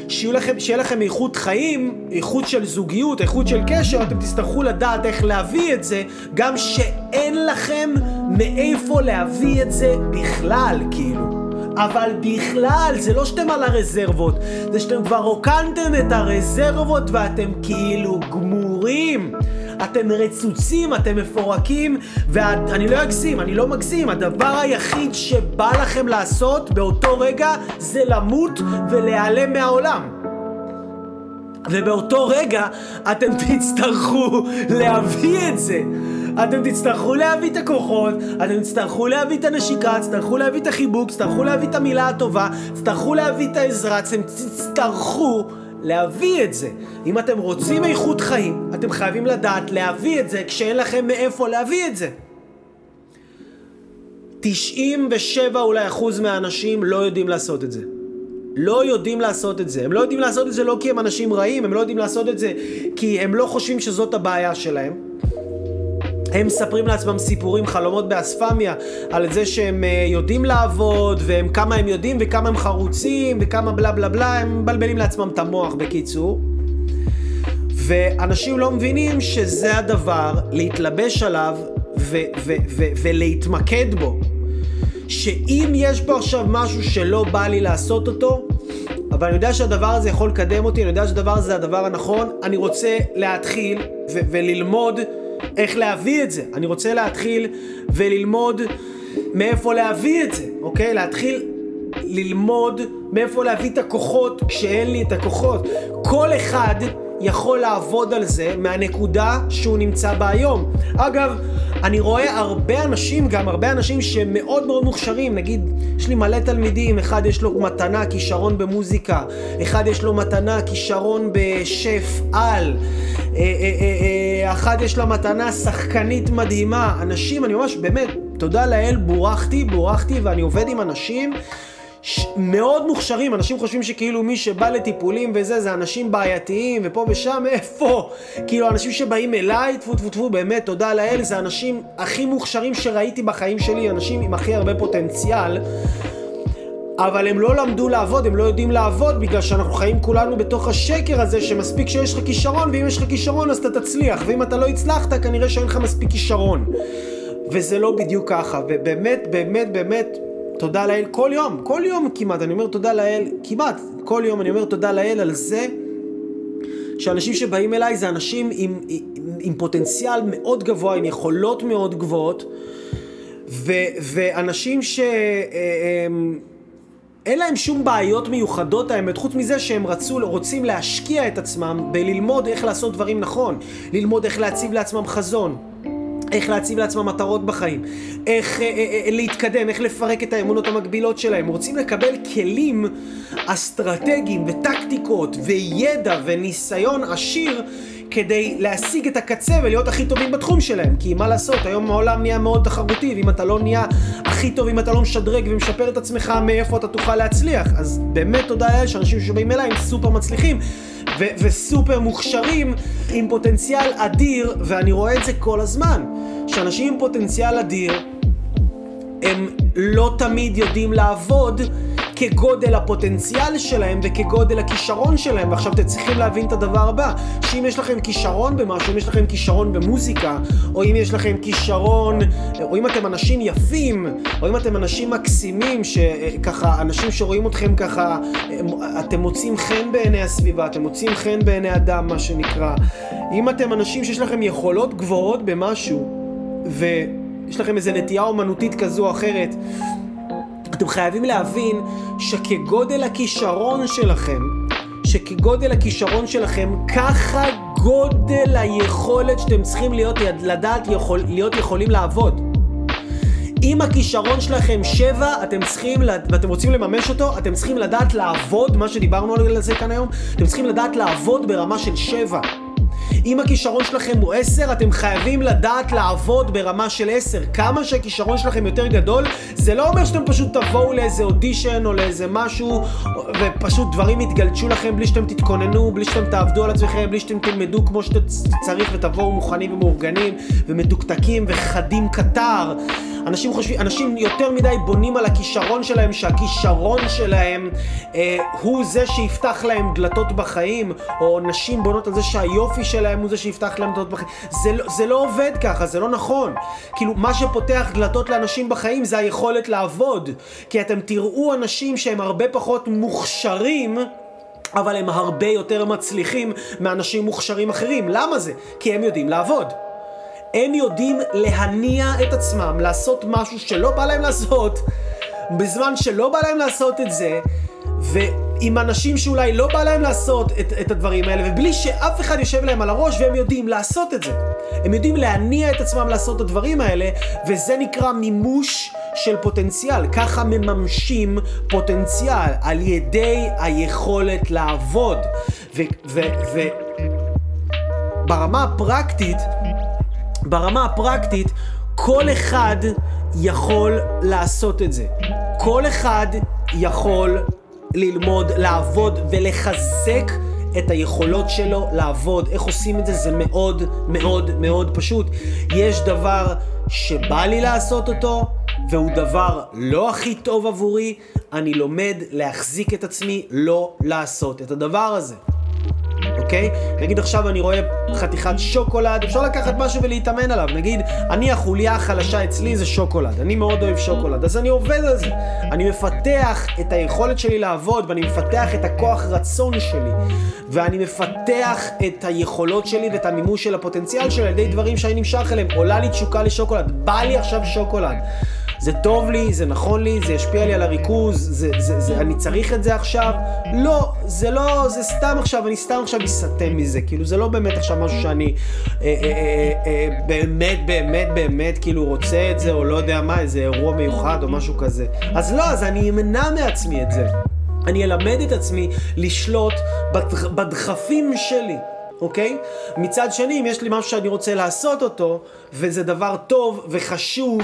שיהיה לכם, שיהיה לכם איכות חיים, איכות של זוגיות, איכות של קשר, אתם תצטרכו לדעת איך להביא את זה, גם שאין לכם מאיפה להביא את זה בכלל, כאילו. אבל בכלל, זה לא שאתם על הרזרבות, זה שאתם כבר רוקנתם את הרזרבות ואתם כאילו גמורים. אתם רצוצים, אתם מפורקים, ואני לא אגזים, אני לא מגזים. הדבר היחיד שבא לכם לעשות באותו רגע זה למות ולהיעלם מהעולם. ובאותו רגע אתם תצטרכו להביא את זה. אתם תצטרכו להביא את הכוחות, אתם תצטרכו להביא את הנשיקה, תצטרכו להביא את החיבוק, תצטרכו להביא את המילה הטובה, תצטרכו להביא את העזרה, אתם תצטרכו להביא את זה. אם אתם רוצים איכות חיים, אתם חייבים לדעת להביא את זה כשאין לכם מאיפה להביא את זה. 97 אולי אחוז מהאנשים לא יודעים לעשות את זה. לא יודעים לעשות את זה. הם לא יודעים לעשות את זה לא כי הם אנשים רעים, הם לא יודעים לעשות את זה כי הם לא חושבים שזאת הבעיה שלהם. הם מספרים לעצמם סיפורים, חלומות באספמיה, על זה שהם uh, יודעים לעבוד, והם כמה הם יודעים וכמה הם חרוצים, וכמה בלה בלה בלה, הם מבלבלים לעצמם את המוח בקיצור. ואנשים לא מבינים שזה הדבר להתלבש עליו ו- ו- ו- ולהתמקד בו. שאם יש פה עכשיו משהו שלא בא לי לעשות אותו, אבל אני יודע שהדבר הזה יכול לקדם אותי, אני יודע שהדבר הזה זה הדבר הנכון, אני רוצה להתחיל ו- וללמוד איך להביא את זה. אני רוצה להתחיל וללמוד מאיפה להביא את זה, אוקיי? להתחיל ללמוד מאיפה להביא את הכוחות כשאין לי את הכוחות. כל אחד יכול לעבוד על זה מהנקודה שהוא נמצא בה היום. אגב, אני רואה הרבה אנשים, גם הרבה אנשים שמאוד מאוד מוכשרים, נגיד, יש לי מלא תלמידים, אחד יש לו מתנה, כישרון במוזיקה, אחד יש לו מתנה, כישרון בשף על, אה, אה, אה, אחד יש לה מתנה, שחקנית מדהימה, אנשים, אני ממש, באמת, תודה לאל, בורכתי, בורכתי, ואני עובד עם אנשים ש... מאוד מוכשרים, אנשים חושבים שכאילו מי שבא לטיפולים וזה, זה אנשים בעייתיים, ופה ושם, איפה? כאילו, אנשים שבאים אליי, טפו טפו טפו, באמת, תודה לאל, זה האנשים הכי מוכשרים שראיתי בחיים שלי, אנשים עם הכי הרבה פוטנציאל. אבל הם לא למדו לעבוד, הם לא יודעים לעבוד בגלל שאנחנו חיים כולנו בתוך השקר הזה שמספיק שיש לך כישרון ואם יש לך כישרון אז אתה תצליח ואם אתה לא הצלחת כנראה שאין לך מספיק כישרון וזה לא בדיוק ככה ובאמת באמת באמת תודה לאל כל יום, כל יום כמעט, אני אומר תודה לאל, כמעט כל יום אני אומר תודה לאל על זה שאנשים שבאים אליי זה אנשים עם, עם, עם פוטנציאל מאוד גבוה, עם יכולות מאוד גבוהות ו, ואנשים ש... אה, אין להם שום בעיות מיוחדות האמת, חוץ מזה שהם רצו, רוצים להשקיע את עצמם בללמוד איך לעשות דברים נכון, ללמוד איך להציב לעצמם חזון. איך להציב לעצמם מטרות בחיים, איך אה, אה, אה, להתקדם, איך לפרק את האמונות המקבילות שלהם. רוצים לקבל כלים אסטרטגיים וטקטיקות וידע וניסיון עשיר כדי להשיג את הקצה ולהיות הכי טובים בתחום שלהם. כי מה לעשות, היום העולם נהיה מאוד תחרותי, ואם אתה לא נהיה הכי טוב, אם אתה לא משדרג ומשפר את עצמך, מאיפה אתה תוכל להצליח. אז באמת תודה לאל שאנשים שבאים אליי הם סופר מצליחים. ו- וסופר מוכשרים עם פוטנציאל אדיר, ואני רואה את זה כל הזמן. שאנשים עם פוטנציאל אדיר, הם לא תמיד יודעים לעבוד כגודל הפוטנציאל שלהם וכגודל הכישרון שלהם. ועכשיו אתם צריכים להבין את הדבר הבא, שאם יש לכם כישרון במשהו, אם יש לכם כישרון במוזיקה, או אם יש לכם כישרון, או אם אתם אנשים יפים, או אם אתם אנשים מקסימים, שככה, אנשים שרואים אתכם ככה, אתם מוצאים חן בעיני הסביבה, אתם מוצאים חן בעיני אדם, מה שנקרא. אם אתם אנשים שיש לכם יכולות גבוהות במשהו, ויש לכם איזה נטייה אומנותית כזו או אחרת, אתם חייבים להבין שכגודל הכישרון שלכם, שכגודל הכישרון שלכם, ככה גודל היכולת שאתם צריכים להיות, לדעת יכול, להיות יכולים לעבוד. אם הכישרון שלכם שבע, אתם צריכים, ואתם רוצים לממש אותו, אתם צריכים לדעת לעבוד, מה שדיברנו על זה כאן היום, אתם צריכים לדעת לעבוד ברמה של שבע. אם הכישרון שלכם הוא 10, אתם חייבים לדעת לעבוד ברמה של 10. כמה שהכישרון שלכם יותר גדול, זה לא אומר שאתם פשוט תבואו לאיזה אודישן או לאיזה משהו, ופשוט דברים יתגלשו לכם בלי שאתם תתכוננו, בלי שאתם תעבדו על עצמכם, בלי שאתם תלמדו כמו שצריך ותבואו מוכנים ומאורגנים ומתוקתקים וחדים קטר. אנשים חושבים, אנשים יותר מדי בונים על הכישרון שלהם, שהכישרון שלהם אה, הוא זה שיפתח להם דלתות בחיים, או נשים בונות על זה שהיופי שלהם הוא זה שיפתח להם דלתות בחיים. זה, לא, זה לא עובד ככה, זה לא נכון. כאילו, מה שפותח דלתות לאנשים בחיים זה היכולת לעבוד. כי אתם תראו אנשים שהם הרבה פחות מוכשרים, אבל הם הרבה יותר מצליחים מאנשים מוכשרים אחרים. למה זה? כי הם יודעים לעבוד. הם יודעים להניע את עצמם, לעשות משהו שלא בא להם לעשות, בזמן שלא בא להם לעשות את זה, ועם אנשים שאולי לא בא להם לעשות את, את הדברים האלה, ובלי שאף אחד יושב להם על הראש, והם יודעים לעשות את זה. הם יודעים להניע את עצמם לעשות את הדברים האלה, וזה נקרא מימוש של פוטנציאל. ככה מממשים פוטנציאל, על ידי היכולת לעבוד. וברמה הפרקטית, ברמה הפרקטית, כל אחד יכול לעשות את זה. כל אחד יכול ללמוד, לעבוד ולחזק את היכולות שלו לעבוד. איך עושים את זה? זה מאוד מאוד מאוד פשוט. יש דבר שבא לי לעשות אותו, והוא דבר לא הכי טוב עבורי, אני לומד להחזיק את עצמי לא לעשות את הדבר הזה. אוקיי? נגיד עכשיו אני רואה חתיכת שוקולד, אפשר לקחת משהו ולהתאמן עליו. נגיד, אני החוליה החלשה אצלי זה שוקולד, אני מאוד אוהב שוקולד, אז אני עובד על זה. אני מפתח את היכולת שלי לעבוד, ואני מפתח את הכוח רצון שלי, ואני מפתח את היכולות שלי ואת המימוש של הפוטנציאל שלי על ידי דברים שאני נמשך אליהם. עולה לי תשוקה לשוקולד, בא לי עכשיו שוקולד. זה טוב לי, זה נכון לי, זה ישפיע לי על הריכוז, זה, זה, זה, אני צריך את זה עכשיו? לא, זה לא, זה סתם עכשיו, אני סתם עכשיו אסתם מזה, כאילו זה לא באמת עכשיו משהו שאני אה, אה, אה, אה, באמת, באמת, באמת, כאילו רוצה את זה, או לא יודע מה, איזה אירוע מיוחד או משהו כזה. אז לא, אז אני אמנע מעצמי את זה. אני אלמד את עצמי לשלוט בדח, בדחפים שלי. אוקיי? מצד שני, אם יש לי משהו שאני רוצה לעשות אותו, וזה דבר טוב וחשוב,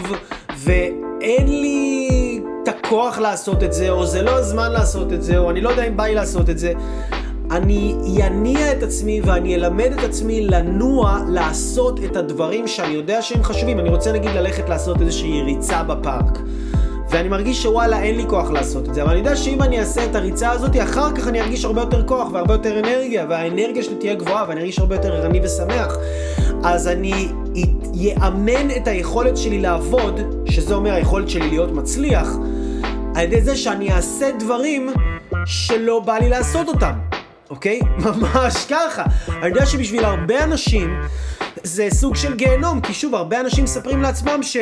ואין לי את הכוח לעשות את זה, או זה לא הזמן לעשות את זה, או אני לא יודע אם בא לי לעשות את זה, אני אניע את עצמי ואני אלמד את עצמי לנוע לעשות את הדברים שאני יודע שהם חשובים. אני רוצה נגיד ללכת לעשות איזושהי ריצה בפארק. ואני מרגיש שוואלה אין לי כוח לעשות את זה, אבל אני יודע שאם אני אעשה את הריצה הזאת, אחר כך אני ארגיש הרבה יותר כוח והרבה יותר אנרגיה, והאנרגיה שלי תהיה גבוהה ואני ארגיש הרבה יותר ערני ושמח. אז אני יאמן את היכולת שלי לעבוד, שזה אומר היכולת שלי להיות מצליח, על ידי זה שאני אעשה דברים שלא בא לי לעשות אותם, אוקיי? ממש ככה. אני יודע שבשביל הרבה אנשים זה סוג של גיהנום, כי שוב, הרבה אנשים מספרים לעצמם ש...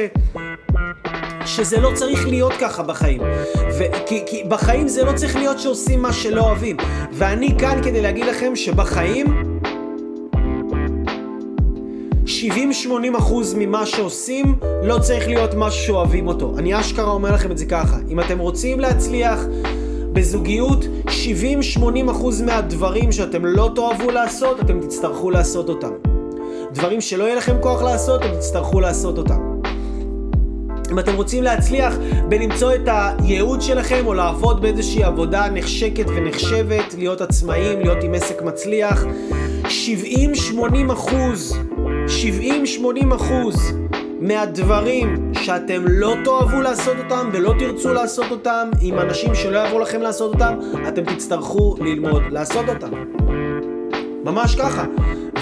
שזה לא צריך להיות ככה בחיים. ו- כי, כי בחיים זה לא צריך להיות שעושים מה שלא אוהבים. ואני כאן כדי להגיד לכם שבחיים 70-80% ממה שעושים לא צריך להיות משהו שאוהבים אותו. אני אשכרה אומר לכם את זה ככה. אם אתם רוצים להצליח בזוגיות, 70-80% מהדברים שאתם לא תאהבו לעשות, אתם תצטרכו לעשות אותם. דברים שלא יהיה לכם כוח לעשות, אתם תצטרכו לעשות אותם. אם אתם רוצים להצליח בלמצוא את הייעוד שלכם או לעבוד באיזושהי עבודה נחשקת ונחשבת, להיות עצמאים, להיות עם עסק מצליח, 70-80 אחוז, 70-80 אחוז מהדברים שאתם לא תאהבו לעשות אותם ולא תרצו לעשות אותם עם אנשים שלא יעברו לכם לעשות אותם, אתם תצטרכו ללמוד לעשות אותם. ממש ככה.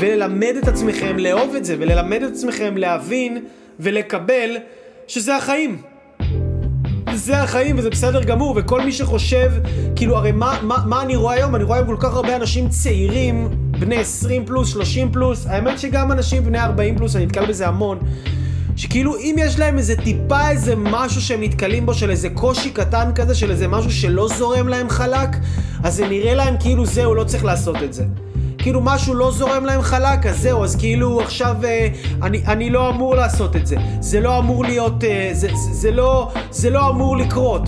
וללמד את עצמכם לאהוב את זה, וללמד את עצמכם להבין ולקבל שזה החיים. זה החיים וזה בסדר גמור, וכל מי שחושב, כאילו הרי מה, מה, מה אני רואה היום? אני רואה היום כל כך הרבה אנשים צעירים, בני 20 פלוס, 30 פלוס, האמת שגם אנשים בני 40 פלוס, אני נתקל בזה המון, שכאילו אם יש להם איזה טיפה איזה משהו שהם נתקלים בו, של איזה קושי קטן כזה, של איזה משהו שלא זורם להם חלק, אז זה נראה להם כאילו זהו, לא צריך לעשות את זה. כאילו משהו לא זורם להם חלק, אז זהו, אז כאילו עכשיו אה, אני, אני לא אמור לעשות את זה. זה לא אמור להיות, אה, זה, זה, זה, לא, זה לא אמור לקרות.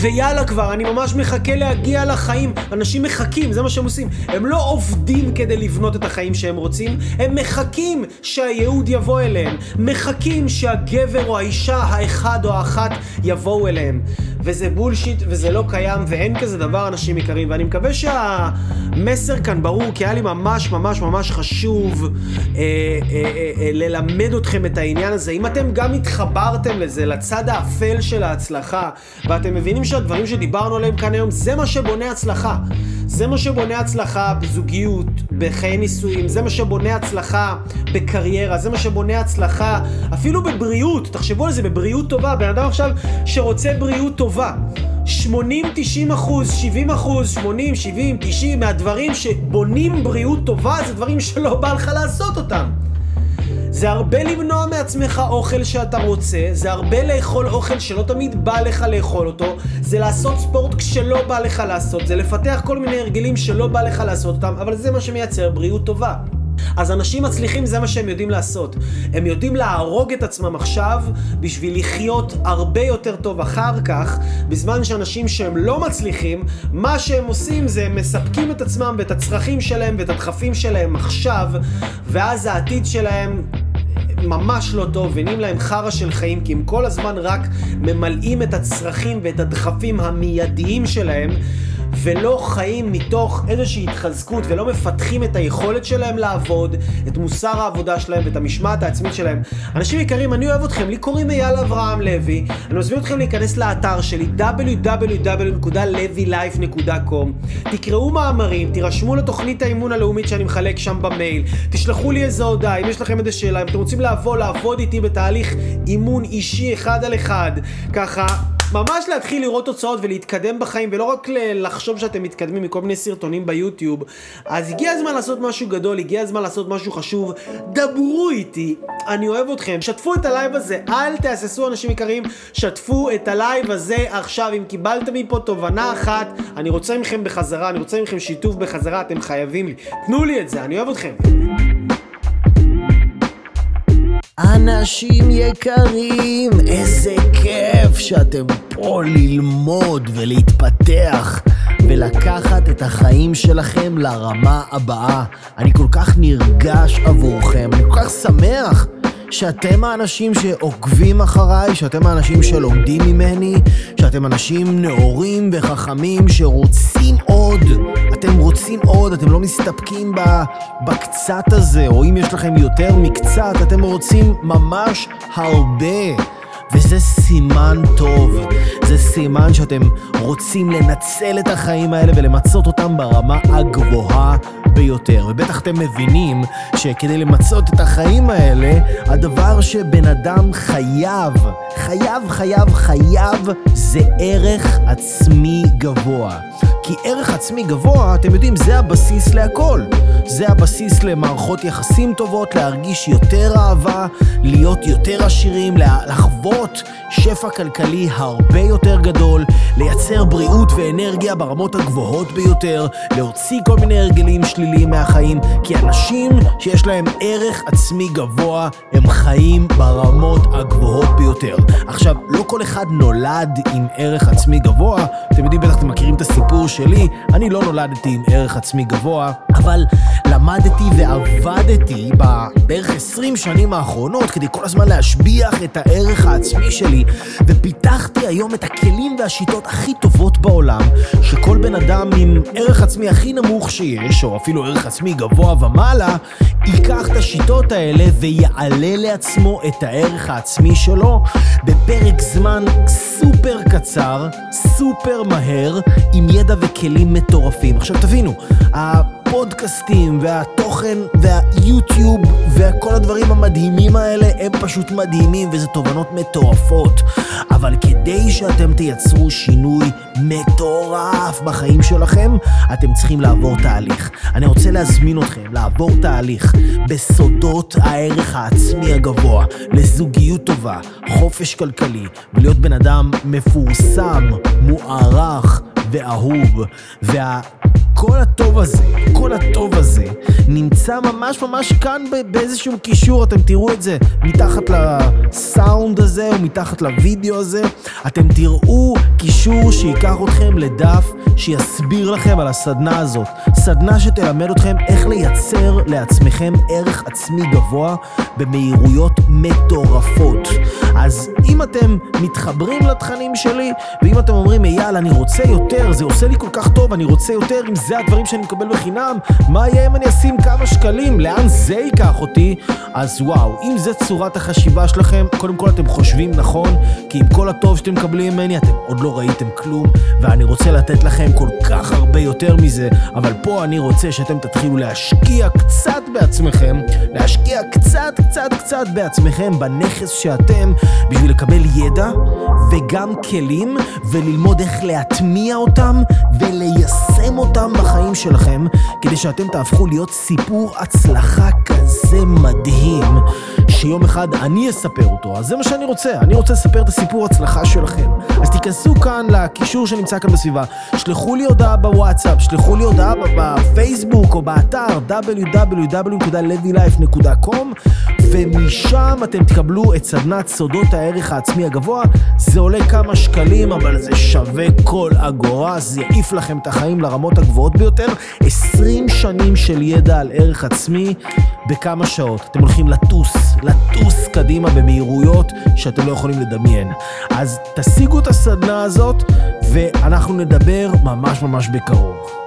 ויאללה כבר, אני ממש מחכה להגיע לחיים. אנשים מחכים, זה מה שהם עושים. הם לא עובדים כדי לבנות את החיים שהם רוצים, הם מחכים שהייעוד יבוא אליהם. מחכים שהגבר או האישה האחד או האחת יבואו אליהם. וזה בולשיט וזה לא קיים ואין כזה דבר אנשים יקרים. ואני מקווה שהמסר כאן ברור, כי היה לי ממש ממש ממש חשוב אה, אה, אה, אה, ללמד אתכם את העניין הזה. אם אתם גם התחברתם לזה, לצד האפל של ההצלחה, ואתם מבינים שהדברים שדיברנו עליהם כאן היום, זה מה שבונה הצלחה. זה מה שבונה הצלחה בזוגיות, בחיי נישואים, זה מה שבונה הצלחה בקריירה, זה מה שבונה הצלחה אפילו בבריאות, תחשבו על זה, בבריאות טובה. בן אדם עכשיו שרוצה בריאות טובה. 80, 90 אחוז, 70 אחוז, 80, 70, 90 מהדברים שבונים בריאות טובה זה דברים שלא בא לך לעשות אותם. זה הרבה למנוע מעצמך אוכל שאתה רוצה, זה הרבה לאכול אוכל שלא תמיד בא לך לאכול אותו, זה לעשות ספורט כשלא בא לך לעשות, זה לפתח כל מיני הרגלים שלא בא לך לעשות אותם, אבל זה מה שמייצר בריאות טובה. אז אנשים מצליחים זה מה שהם יודעים לעשות. הם יודעים להרוג את עצמם עכשיו בשביל לחיות הרבה יותר טוב אחר כך, בזמן שאנשים שהם לא מצליחים, מה שהם עושים זה הם מספקים את עצמם ואת הצרכים שלהם ואת הדחפים שלהם עכשיו, ואז העתיד שלהם ממש לא טוב, ונהיים להם חרא של חיים, כי הם כל הזמן רק ממלאים את הצרכים ואת הדחפים המיידיים שלהם. ולא חיים מתוך איזושהי התחזקות ולא מפתחים את היכולת שלהם לעבוד, את מוסר העבודה שלהם ואת המשמעת העצמית שלהם. אנשים יקרים, אני אוהב אתכם, לי קוראים אייל אברהם לוי, אני מזמין אתכם להיכנס לאתר שלי www.levylife.com תקראו מאמרים, תירשמו לתוכנית האימון הלאומית שאני מחלק שם במייל, תשלחו לי איזה הודעה, אם יש לכם איזה שאלה, אם אתם רוצים לבוא לעבוד איתי בתהליך אימון אישי אחד על אחד, ככה ממש להתחיל לראות תוצאות ולהתקדם בחיים, ולא רק לחשוב שאתם מתקדמים מכל מיני סרטונים ביוטיוב. אז הגיע הזמן לעשות משהו גדול, הגיע הזמן לעשות משהו חשוב. דברו איתי, אני אוהב אתכם. שתפו את הלייב הזה, אל תהססו אנשים יקרים, שתפו את הלייב הזה עכשיו. אם קיבלתם מפה תובנה אחת, אני רוצה מכם בחזרה, אני רוצה מכם שיתוף בחזרה, אתם חייבים לי. תנו לי את זה, אני אוהב אתכם. אנשים יקרים, איזה כיף שאתם פה ללמוד ולהתפתח ולקחת את החיים שלכם לרמה הבאה. אני כל כך נרגש עבורכם, אני כל כך שמח שאתם האנשים שעוקבים אחריי, שאתם האנשים שלומדים ממני, שאתם אנשים נאורים וחכמים שרוצים עוד. אתם רוצים עוד, אתם לא מסתפקים בקצת הזה, או אם יש לכם יותר מקצת, אתם רוצים ממש הרבה. וזה סימן טוב, זה סימן שאתם רוצים לנצל את החיים האלה ולמצות אותם ברמה הגבוהה ביותר. ובטח אתם מבינים שכדי למצות את החיים האלה, הדבר שבן אדם חייב, חייב, חייב, חייב, זה ערך עצמי גבוה. כי ערך עצמי גבוה, אתם יודעים, זה הבסיס להכל. זה הבסיס למערכות יחסים טובות, להרגיש יותר אהבה, להיות יותר עשירים, לחוות שפע כלכלי הרבה יותר גדול. לייצר בריאות ואנרגיה ברמות הגבוהות ביותר, להוציא כל מיני הרגלים שליליים מהחיים, כי אנשים שיש להם ערך עצמי גבוה, הם חיים ברמות הגבוהות ביותר. עכשיו, לא כל אחד נולד עם ערך עצמי גבוה, אתם יודעים, בטח אתם מכירים את הסיפור שלי, אני לא נולדתי עם ערך עצמי גבוה, אבל למדתי ועבדתי בערך 20 שנים האחרונות כדי כל הזמן להשביח את הערך העצמי שלי, ופיתחתי היום את הכלים והשיטות הכי טובות בעולם, שכל בן אדם עם ערך עצמי הכי נמוך שיש, או אפילו ערך עצמי גבוה ומעלה, ייקח את השיטות האלה ויעלה לעצמו את הערך העצמי שלו בפרק זמן סופר קצר, סופר מהר, עם ידע וכלים מטורפים. עכשיו תבינו, הפודקאסטים והתוכן והיוטיוב וכל הדברים המדהימים האלה הם פשוט מדהימים וזה תובנות מטורפות. אבל כדי שאתם תייצרו שינוי מטורף בחיים שלכם, אתם צריכים לעבור תהליך. אני רוצה להזמין אתכם לעבור תהליך בסודות הערך העצמי הגבוה, לזוגיות טובה, חופש כלכלי, ולהיות בן אדם מפורסם, מוערך ואהוב. וה... כל הטוב הזה, כל הטוב הזה, נמצא ממש ממש כאן באיזשהו קישור, אתם תראו את זה מתחת לסאונד הזה או מתחת לוידאו הזה, אתם תראו קישור שייקח אתכם לדף שיסביר לכם על הסדנה הזאת. סדנה שתלמד אתכם איך לייצר לעצמכם ערך עצמי גבוה במהירויות מטורפות. אז אם אתם מתחברים לתכנים שלי, ואם אתם אומרים, אייל, אני רוצה יותר, זה עושה לי כל כך טוב, אני רוצה יותר, אם זה הדברים שאני מקבל בחינם, מה יהיה אם אני אשים כמה שקלים? לאן זה ייקח אותי? אז וואו, אם זה צורת החשיבה שלכם, קודם כל אתם חושבים נכון, כי עם כל הטוב שאתם מקבלים ממני, אתם עוד לא ראיתם כלום, ואני רוצה לתת לכם כל כך הרבה יותר מזה, אבל פה אני רוצה שאתם תתחילו להשקיע קצת בעצמכם, להשקיע קצת קצת קצת בעצמכם, בנכס שאתם, בשביל לקבל ידע וגם כלים, וללמוד איך להטמיע אותם וליישם אותם בחיים שלכם, כדי שאתם תהפכו להיות סיפור הצלחה כזה מדהים, שיום אחד אני אספר אותו. אז זה מה שאני רוצה, אני רוצה לספר את הסיפור הצלחה שלכם. אז תיכנסו כאן לקישור שנמצא כאן בסביבה, שלחו לי הודעה בוואטסאפ, שלחו לי הודעה בפייסבוק או באתר www.levylife.com ומשם אתם תקבלו את סדנת סודות הערך העצמי הגבוה. זה עולה כמה שקלים, אבל זה שווה כל אגורה, זה יעיף לכם את החיים לרמות הגבוהות ביותר. 20 שנים של ידע על ערך עצמי בכמה שעות. אתם הולכים לטוס, לטוס קדימה במהירויות שאתם לא יכולים לדמיין. אז תשיגו את הסדנה הזאת, ואנחנו נדבר ממש ממש בקרוב.